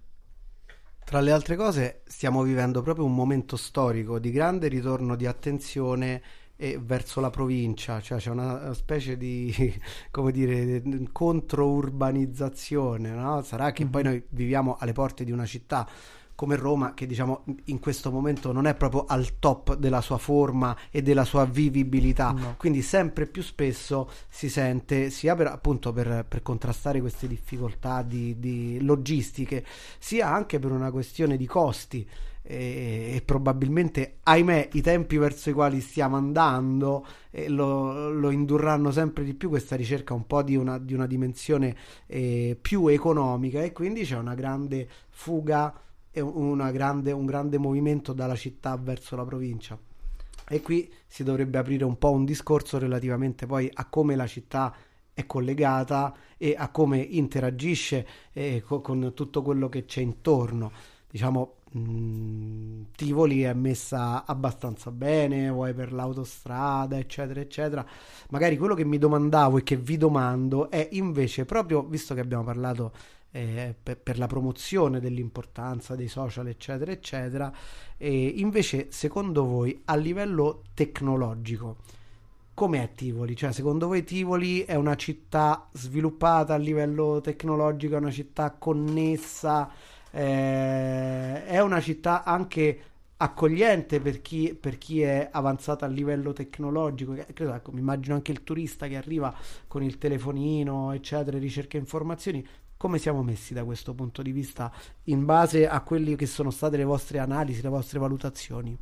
Tra le altre cose, stiamo vivendo proprio un momento storico di grande ritorno di attenzione eh, verso la provincia, cioè c'è una specie di, come dire, controurbanizzazione, no? Sarà che poi noi viviamo alle porte di una città come Roma, che diciamo in questo momento non è proprio al top della sua forma e della sua vivibilità, No. quindi sempre più spesso si sente, sia per, appunto per, per contrastare queste difficoltà di, di logistiche, sia anche per una questione di costi e, e probabilmente, ahimè, i tempi verso i quali stiamo andando eh, lo, lo indurranno sempre di più questa ricerca un po' di una, di una dimensione eh, più economica e quindi c'è una grande fuga grande, un grande movimento dalla città verso la provincia. E qui si dovrebbe aprire un po' un discorso relativamente poi a come la città è collegata e a come interagisce eh, co- con tutto quello che c'è intorno. Diciamo, mh, Tivoli è messa abbastanza bene, vuoi per l'autostrada, eccetera, eccetera. Magari quello che mi domandavo e che vi domando è invece proprio, visto che abbiamo parlato eh, per, per la promozione dell'importanza dei social, eccetera, eccetera, e invece secondo voi a livello tecnologico com'è Tivoli? Cioè, secondo voi Tivoli è una città sviluppata a livello tecnologico, è una città connessa, eh, è una città anche accogliente per chi, per chi è avanzato a livello tecnologico. Credo, ecco, mi immagino anche il turista che arriva con il telefonino, eccetera, ricerca informazioni. Come siamo messi da questo punto di vista in base a quelle che sono state le vostre analisi, le vostre valutazioni?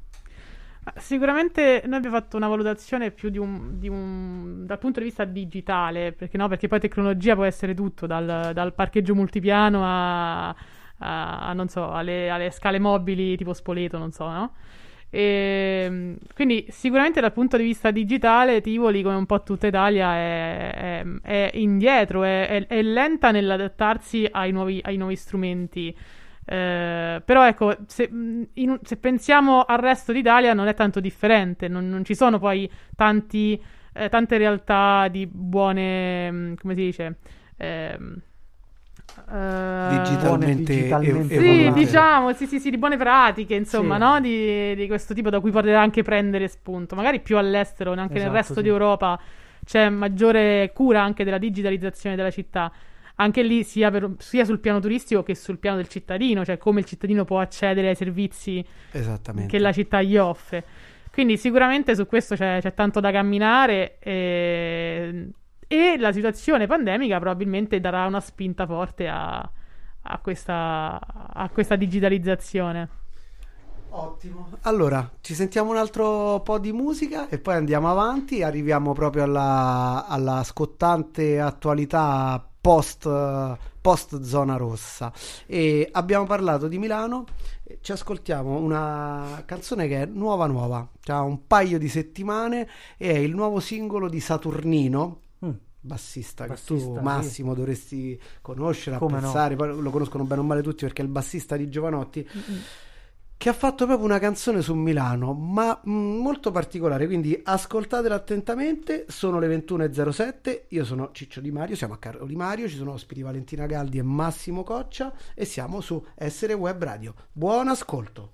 Sicuramente noi abbiamo fatto una valutazione più di un, di un- dal punto di vista digitale, perché no? Perché poi tecnologia può essere tutto, dal, dal parcheggio multipiano a, a- a, so, alle, alle scale mobili tipo Spoleto, non so, no? E, quindi sicuramente dal punto di vista digitale Tivoli, come un po' tutta Italia, è, è- è indietro, è, è- lenta nell'adattarsi ai nuovi, ai nuovi strumenti. Eh, però ecco, se, in se pensiamo al resto d'Italia non è tanto differente, non, non ci sono poi tanti, eh, tante realtà di buone, come si dice, ehm, eh, Digitalmente, digitalmente ev- sì, diciamo, sì, sì, sì, di buone pratiche, insomma, Sì. no? Di, di questo tipo da cui poter anche prendere spunto. Magari più all'estero, anche nel Esatto, resto sì. d'Europa c'è maggiore cura anche della digitalizzazione della città. Anche lì, sia, per- sia sul piano turistico che sul piano del cittadino, cioè come il cittadino può accedere ai servizi che la città gli offre. Quindi sicuramente su questo c'è, c'è tanto da camminare e, e la situazione pandemica probabilmente darà una spinta forte a, a, questa, a questa digitalizzazione. Ottimo. Allora, ci sentiamo un altro po' di musica e poi andiamo avanti. Arriviamo proprio alla, alla scottante attualità post, post, zona rossa. E abbiamo parlato di Milano. Ci ascoltiamo una canzone che è nuova nuova, ha un paio di settimane e è il nuovo singolo di Saturnino bassista, bassista che tu sì. Massimo dovresti conoscere, Come apprezzare, no? lo conoscono bene o male tutti perché è il bassista di Giovanotti. Mm-hmm. Che ha fatto proprio una canzone su Milano, ma mm, molto particolare, quindi ascoltatela attentamente. Sono le 21.07. Io sono Ciccio Di Mario, siamo a Carlo Di Mario, ci sono ospiti Valentina Galdi e Massimo Coccia e siamo su Essere Web Radio. Buon ascolto.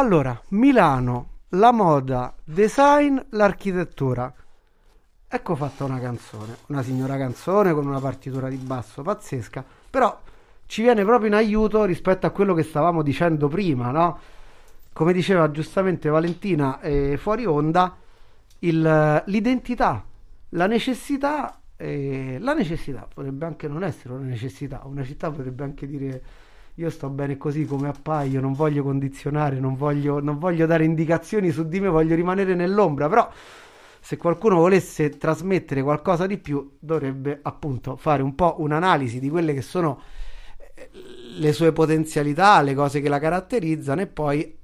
Allora, Milano, la moda, design, l'architettura. Ecco fatta una canzone, una signora canzone con una partitura di basso pazzesca, però ci viene proprio in aiuto rispetto a quello che stavamo dicendo prima, no? Come diceva giustamente Valentina eh, fuori onda, il- l'identità, la necessità, eh, la necessità potrebbe anche non essere una necessità, una città potrebbe anche dire io sto bene così come appaio, non voglio condizionare, non voglio, non voglio dare indicazioni su di me, voglio rimanere nell'ombra, però se qualcuno volesse trasmettere qualcosa di più dovrebbe appunto fare un po' un'analisi di quelle che sono eh, le sue potenzialità, le cose che la caratterizzano e poi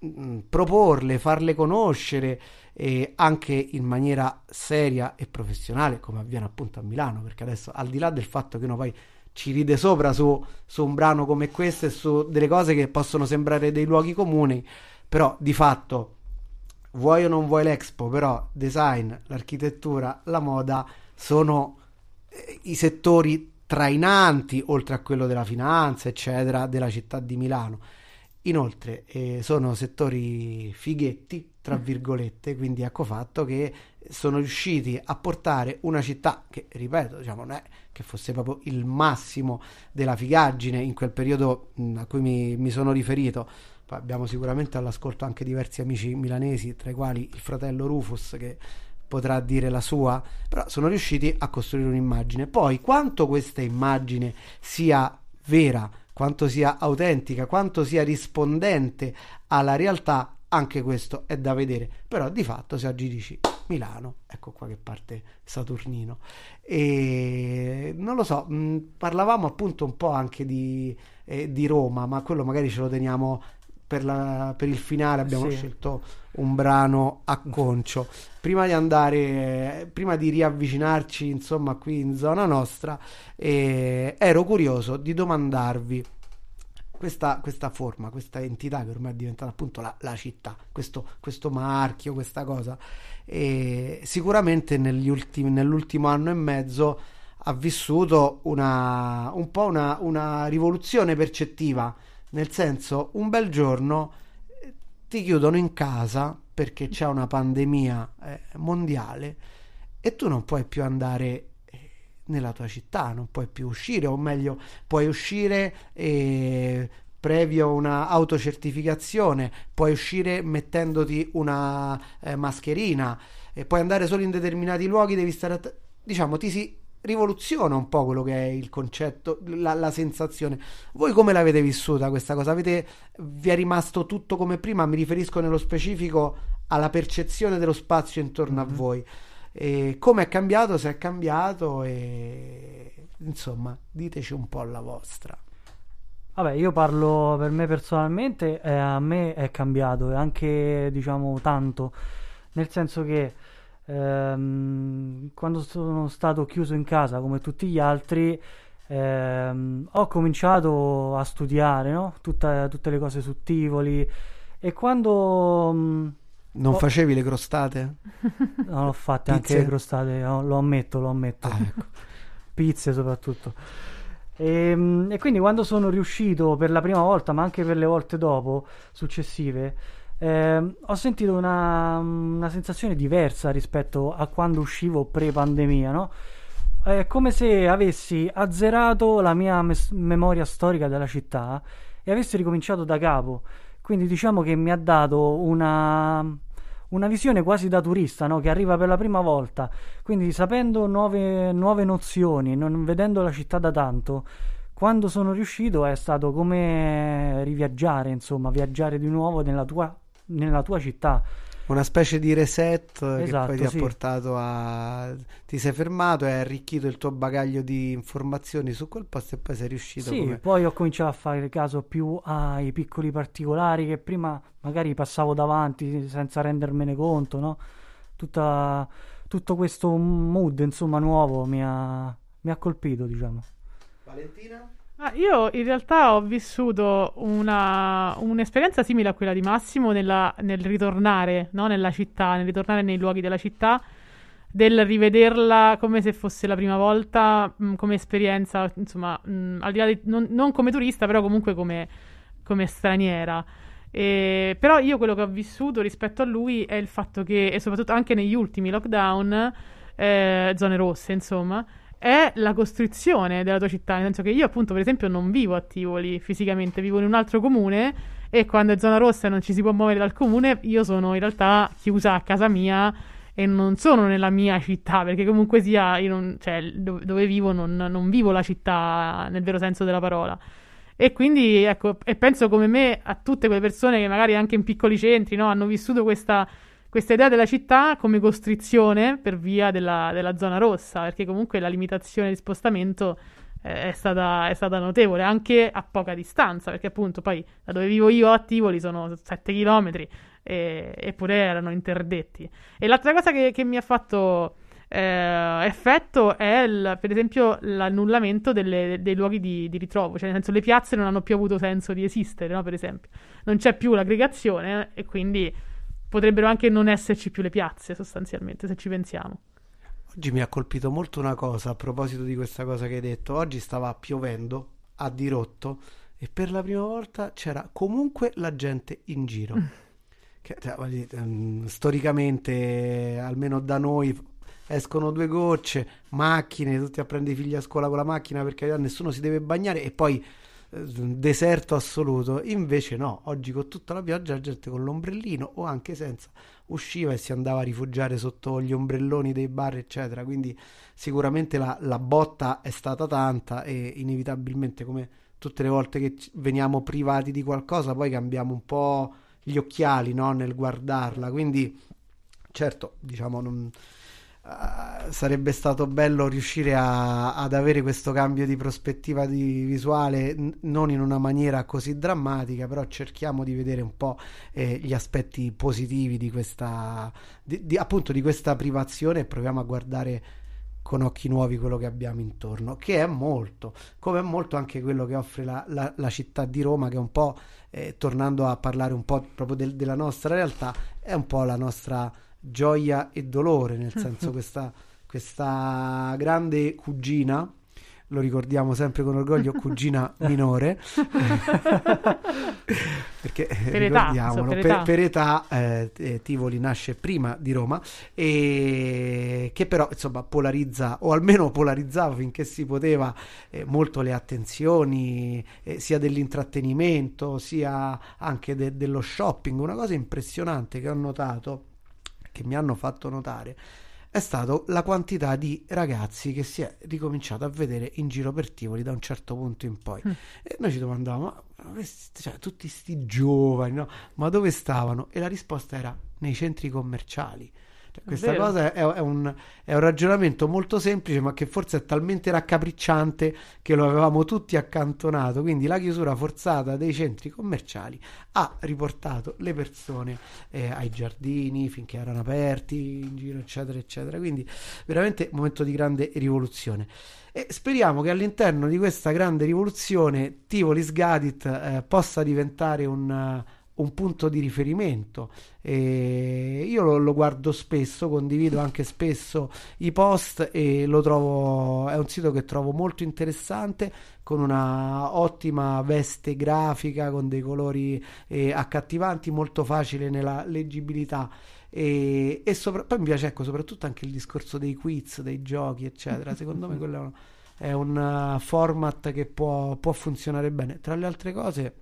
mh, proporle, farle conoscere e anche in maniera seria e professionale come avviene appunto a Milano perché adesso al di là del fatto che uno poi ci ride sopra su, su un brano come questo e su delle cose che possono sembrare dei luoghi comuni però di fatto vuoi o non vuoi l'Expo però design, l'architettura, la moda sono eh, i settori trainanti oltre a quello della finanza eccetera della città di Milano. Inoltre eh, sono settori fighetti, tra virgolette, quindi ecco fatto che sono riusciti a portare una città che, ripeto, diciamo, non è che fosse proprio il massimo della figaggine in quel periodo mh, a cui mi, mi sono riferito. Poi abbiamo sicuramente all'ascolto anche diversi amici milanesi, tra i quali il fratello Rufus che potrà dire la sua, però sono riusciti a costruire un'immagine. Poi quanto questa immagine sia vera, quanto sia autentica, quanto sia rispondente alla realtà, anche questo è da vedere. Però di fatto se oggi dici Milano, ecco qua che parte Saturnino. E non lo so, mh, parlavamo appunto un po' anche di, eh, di Roma, ma quello magari ce lo teniamo per, la- per il finale. Abbiamo Sì. scelto un brano a concio. Prima di andare, prima di riavvicinarci, insomma, qui in zona nostra, eh, ero curioso di domandarvi questa, questa forma, questa entità che ormai è diventata appunto la, la città, questo, questo marchio, questa cosa, e sicuramente ultimi, nell'ultimo anno e mezzo ha vissuto una, un po' una, una rivoluzione percettiva, nel senso un bel giorno eh, ti chiudono in casa perché c'è una pandemia eh, mondiale e tu non puoi più andare nella tua città, non puoi più uscire, o meglio, puoi uscire eh, previo una autocertificazione, puoi uscire mettendoti una eh, mascherina, e puoi andare solo in determinati luoghi, devi stare att- diciamo, ti si rivoluziona un po' quello che è il concetto, la, la sensazione. Voi come l'avete vissuta questa cosa? Avete, vi è rimasto tutto come prima? Mi riferisco nello specifico alla percezione dello spazio intorno a voi. E come è cambiato, se è cambiato e insomma, diteci un po' la vostra. Vabbè, io parlo per me personalmente, eh, a me è cambiato e anche diciamo tanto, nel senso che ehm, quando sono stato chiuso in casa come tutti gli altri, ehm, ho cominciato a studiare, no? Tutta- tutte le cose su Tivoli e quando mm, Non Oh. facevi le crostate? non l'ho fatte anche le crostate, no, lo ammetto, lo ammetto. Ah, ecco. Pizze soprattutto. Ehm, E, quindi quando sono riuscito per la prima volta, ma anche per le volte dopo, successive, ehm, ho sentito una, una sensazione diversa rispetto a quando uscivo pre-pandemia, no? È come se avessi azzerato la mia mes- memoria storica della città e avessi ricominciato da capo. Quindi diciamo che mi ha dato una, una visione quasi da turista, no? Che arriva per la prima volta. Quindi sapendo nuove, nuove nozioni, non vedendo la città da tanto, quando sono riuscito è stato come riviaggiare, insomma, viaggiare di nuovo nella tua, nella tua città. Una specie di reset che poi Esatto, ti ha sì. portato a... Ti sei fermato e hai arricchito il tuo bagaglio di informazioni su quel posto e poi sei riuscito Sì, come... poi ho cominciato a fare caso più ai piccoli particolari che prima magari passavo davanti senza rendermene conto, no? Tutta- tutto questo mood, insomma, nuovo mi ha, mi ha colpito, diciamo. Valentina? Ah, io in realtà ho vissuto una- un'esperienza simile a quella di Massimo nella- nel ritornare no, nella città, nel ritornare nei luoghi della città, del rivederla come se fosse la prima volta, mh, come esperienza, insomma, mh, al di là di, non, non come turista, però comunque come, come straniera. E- però io quello che ho vissuto rispetto a lui è il fatto che, e soprattutto anche negli ultimi lockdown, eh, zone rosse, insomma, è la costruzione della tua città. Nel senso che io, appunto, per esempio, non vivo a Tivoli fisicamente, vivo in un altro comune. E quando è zona rossa e non ci si può muovere dal comune, io sono in realtà chiusa a casa mia e non sono nella mia città, perché comunque sia, non- cioè, dove, dove vivo non, non vivo la città nel vero senso della parola. E quindi, ecco, e penso come me a tutte quelle persone che magari anche in piccoli centri, no, hanno vissuto questa, questa idea della città come costrizione per via della, della zona rossa, perché comunque la limitazione di spostamento eh, è stata, è stata notevole, anche a poca distanza, perché appunto poi da dove vivo io a Tivoli sono 7 chilometri, e- eppure erano interdetti. E l'altra cosa che, che mi ha fatto eh, effetto è il- per esempio l'annullamento delle- dei luoghi di, di ritrovo, cioè nel senso le piazze non hanno più avuto senso di esistere, no? Per esempio, non c'è più l'aggregazione e quindi potrebbero anche non esserci più le piazze sostanzialmente, se ci pensiamo. Oggi mi ha colpito molto una cosa a proposito di questa cosa che hai detto. Oggi stava piovendo a dirotto e per la prima volta c'era comunque la gente in giro. Che, cioè, ehm, storicamente, almeno da noi, escono due gocce, macchine, tutti a prendere i figli a scuola con la macchina perché nessuno si deve bagnare e poi eh, deserto assoluto. Invece no, oggi con tutta la pioggia la gente con l'ombrellino o anche senza usciva e si andava a rifugiare sotto gli ombrelloni dei bar, eccetera. Quindi sicuramente la, la botta è stata tanta e inevitabilmente come tutte le volte che veniamo privati di qualcosa poi cambiamo un po' gli occhiali no, nel guardarla. Quindi certo, diciamo, non, eh, sarebbe stato bello riuscire a- ad avere questo cambio di prospettiva di visuale, n- non in una maniera così drammatica, però cerchiamo di vedere un po' eh, gli aspetti positivi di questa, di- di- appunto di questa privazione e proviamo a guardare con occhi nuovi quello che abbiamo intorno, che è molto, come è molto anche quello che offre la, la- la città di Roma, che è un po', eh, tornando a parlare un po' proprio del- della nostra realtà, è un po' la nostra gioia e dolore, nel senso questa, questa grande cugina, lo ricordiamo sempre con orgoglio, cugina minore, perché eh, Per età, ricordiamolo, insomma, per per, età. per età eh, eh, Tivoli nasce prima di Roma e che però insomma polarizza o almeno polarizzava finché si poteva eh, molto le attenzioni eh, sia dell'intrattenimento sia anche de- dello shopping una cosa impressionante che ho notato che mi hanno fatto notare è stato la quantità di ragazzi che si è ricominciato a vedere in giro per Tivoli da un certo punto in poi. E noi ci domandavamo, ma, questi- cioè, tutti sti giovani, no? Ma dove stavano? E la risposta era nei centri commerciali. Cioè, questa vero. cosa è, è un, è un ragionamento molto semplice, ma che forse è talmente raccapricciante che lo avevamo tutti accantonato. Quindi la chiusura forzata dei centri commerciali ha riportato le persone eh, ai giardini finché erano aperti in giro, eccetera, eccetera. Quindi veramente un momento di grande rivoluzione. E speriamo che all'interno di questa grande rivoluzione Tivoli Sgadit eh, possa diventare un, un punto di riferimento. E io lo, lo guardo spesso, condivido anche spesso i post e lo trovo, è un sito che trovo molto interessante con una ottima veste grafica, con dei colori eh, accattivanti, molto facile nella leggibilità. E, e sopra- poi mi piace ecco, soprattutto anche il discorso dei quiz, dei giochi, eccetera. Secondo me quello è un, uh, format che può, può funzionare bene. Tra le altre cose,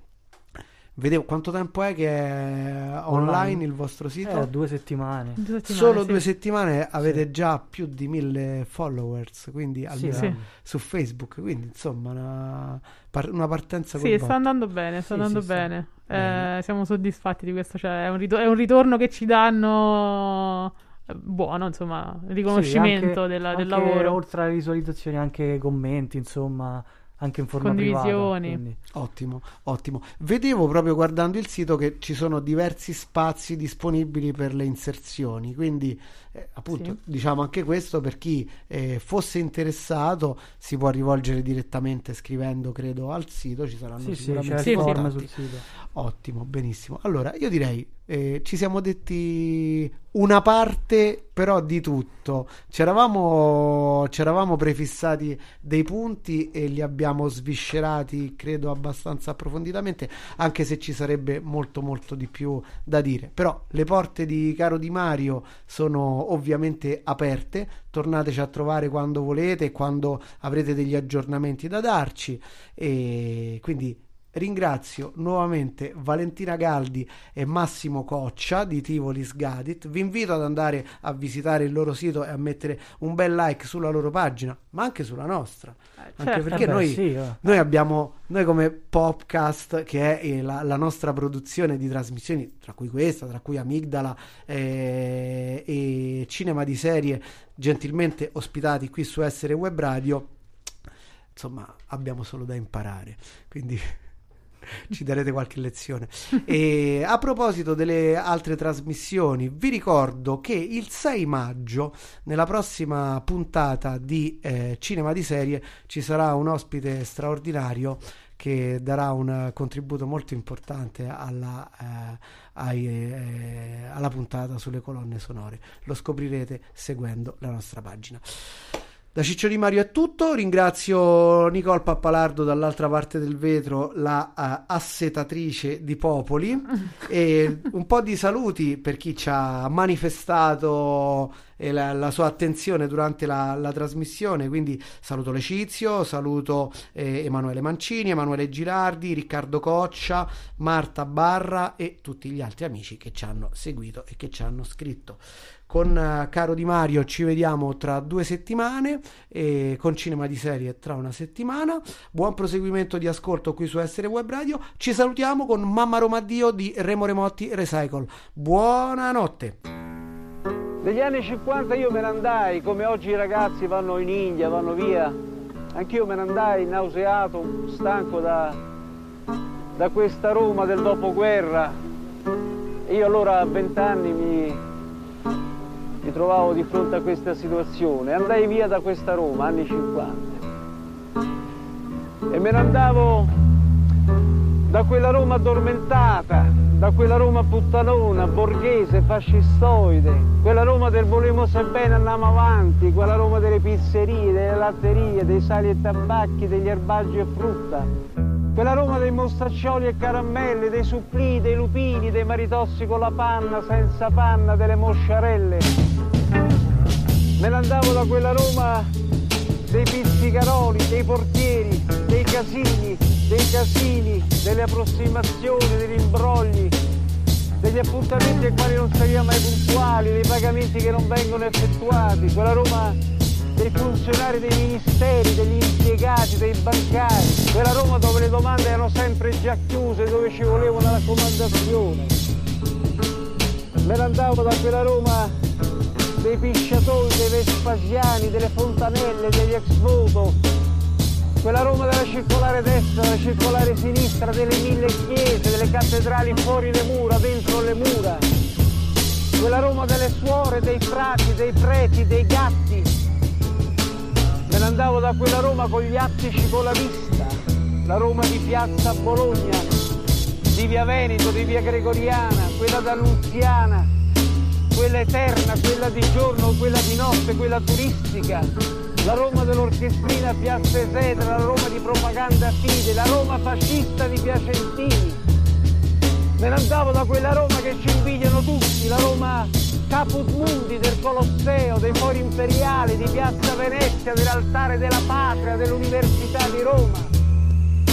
vedevo quanto tempo è che è online, Online. il vostro sito? Eh, due settimane. Due settimane, Solo sì. due settimane avete Sì. già più di mille followers, quindi almeno sì. su Facebook, quindi insomma una, par- una partenza Sì, sta andando bene, sta Sì, andando sì, sì. bene. Eh, Bene. siamo soddisfatti di questo, cioè è un, rito- è un ritorno che ci danno eh, buono, insomma, riconoscimento Sì, anche- della- del anche lavoro. Oltre alle visualizzazioni, anche commenti, insomma, anche in forma privata. Condivisioni. quindi- Ottimo, ottimo. Vedevo proprio guardando il sito che ci sono diversi spazi disponibili per le inserzioni, quindi eh, appunto Sì. diciamo anche questo per chi eh, fosse interessato si può rivolgere direttamente scrivendo credo al sito, ci saranno Sì, sicuramente Sì, sì. sul sito. Ottimo, benissimo. Allora io direi eh, ci siamo detti una parte però di tutto. C'eravamo, c'eravamo prefissati dei punti e li abbiamo sviscerati, credo, abbastanza approfonditamente, anche se ci sarebbe molto molto di più da dire. Però le porte di Caro Di Mario sono ovviamente aperte, tornateci a trovare quando volete quando avrete degli aggiornamenti da darci e quindi Ringrazio nuovamente Valentina Galdi e Massimo Coccia di Tivoli Sgadit. Vi invito ad andare a visitare il loro sito e a mettere un bel like sulla loro pagina, ma anche sulla nostra. Anche certo. perché Eh beh, noi, sì, eh. noi abbiamo, noi come Popcast, che è eh, la, la nostra produzione di trasmissioni, tra cui questa, tra cui Amigdala eh, e Cinema di Serie, gentilmente ospitati qui su Essere Web Radio, insomma, abbiamo solo da imparare. Quindi ci darete qualche lezione. E a proposito delle altre trasmissioni, vi ricordo che il 6 maggio, nella prossima puntata di eh, Cinema di Serie, ci sarà un ospite straordinario che darà un contributo molto importante alla, eh, ai, eh, alla puntata sulle colonne sonore. Lo scoprirete seguendo la nostra pagina. Da Ciccio Di Mario è tutto, ringrazio Nicole Pappalardo dall'altra parte del vetro, la eh, assetatrice di popoli. E un po' di saluti per chi ci ha manifestato eh, la, la sua attenzione durante la, la trasmissione, quindi saluto Lecizio, saluto eh, Emanuele Mancini, Emanuele Girardi, Riccardo Coccia, Marta Barra e tutti gli altri amici che ci hanno seguito e che ci hanno scritto. Con eh, Caro Di Mario ci vediamo tra due settimane e con Cinema di Serie tra una settimana. Buon proseguimento di ascolto qui su Essere Web Radio. Ci salutiamo con Mamma Romaddio di Remo Remotti Recycle. Buonanotte. Negli anni 50 io me ne andai, come oggi i ragazzi vanno in India, vanno via. Anch'io me ne andai nauseato, stanco da, da questa Roma del dopoguerra. Io allora a vent'anni mi, mi trovavo di fronte a questa situazione. Andai via da questa Roma, anni 50. E me ne andavo da quella Roma addormentata, da quella Roma puttanona, borghese, fascistoide, quella Roma del volemo se bene andiamo avanti, quella Roma delle pizzerie, delle latterie, dei sali e tabacchi, degli erbaggi e frutta, quella Roma dei mostaccioli e caramelle, dei supplì, dei lupini, dei maritossi con la panna, senza panna, delle mosciarelle. Me ne andavo da quella Roma dei pizzicaroli, dei portieri, dei casini, dei casini, delle approssimazioni, degli imbrogli, degli appuntamenti ai quali non si mai puntuali, dei pagamenti che non vengono effettuati, quella Roma dei funzionari dei ministeri, degli impiegati, dei bancari, quella Roma dove le domande erano sempre già chiuse, dove ci voleva una raccomandazione. Me ne andavo da quella Roma dei pisciatori, dei Vespasiani, delle fontanelle, degli ex voto, quella Roma della circolare destra, della circolare sinistra, delle mille chiese, delle cattedrali fuori le mura, dentro le mura, quella Roma delle suore, dei frati, dei preti, dei gatti. Me ne andavo da quella Roma con gli attici con la vista, la Roma di piazza Bologna, di via Veneto, di via Gregoriana, quella d'Annunziana, quella eterna, quella di giorno, quella di notte, quella turistica, la Roma dell'orchestrina Piazza Esedra, la Roma di propaganda fide, la Roma fascista di Piacentini. Me ne andavo da quella Roma che ci invidiano tutti, la Roma caput mundi del Colosseo, dei fori imperiali, di Piazza Venezia, dell'altare della patria, dell'Università di Roma.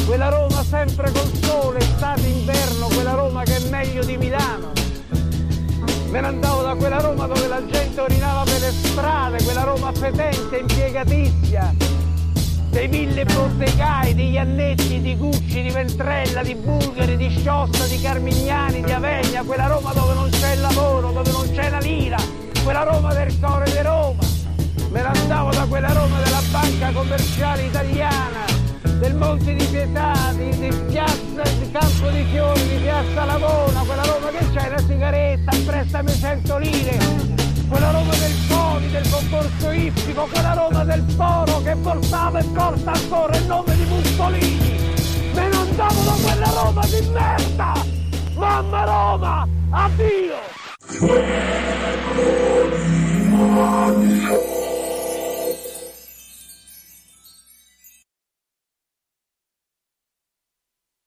Quella Roma sempre col sole, estate, inverno, quella Roma che è meglio di Milano. Me ne andavo da quella Roma dove la gente orinava per le strade, quella Roma fetente, impiegatizia, dei mille bottegai, di Iannetti, di Gucci, di Ventrella, di Bulgari, di Sciossa, di Carmignani, di Avegna, quella Roma dove non c'è il lavoro, dove non c'è la lira, quella Roma del cuore di Roma. Me ne andavo da quella Roma della banca commerciale italiana, del Monte di Pietà, di, di piazza di Campo di Fiori, di piazza Lavona, quella Roma che c'è la sigaretta, prestami 100 lire, quella Roma del CONI, del concorso ippico, quella Roma del Toro che portava e porta ancora il nome di Mussolini. Me ne andavo da quella Roma di merda! Mamma Roma, addio!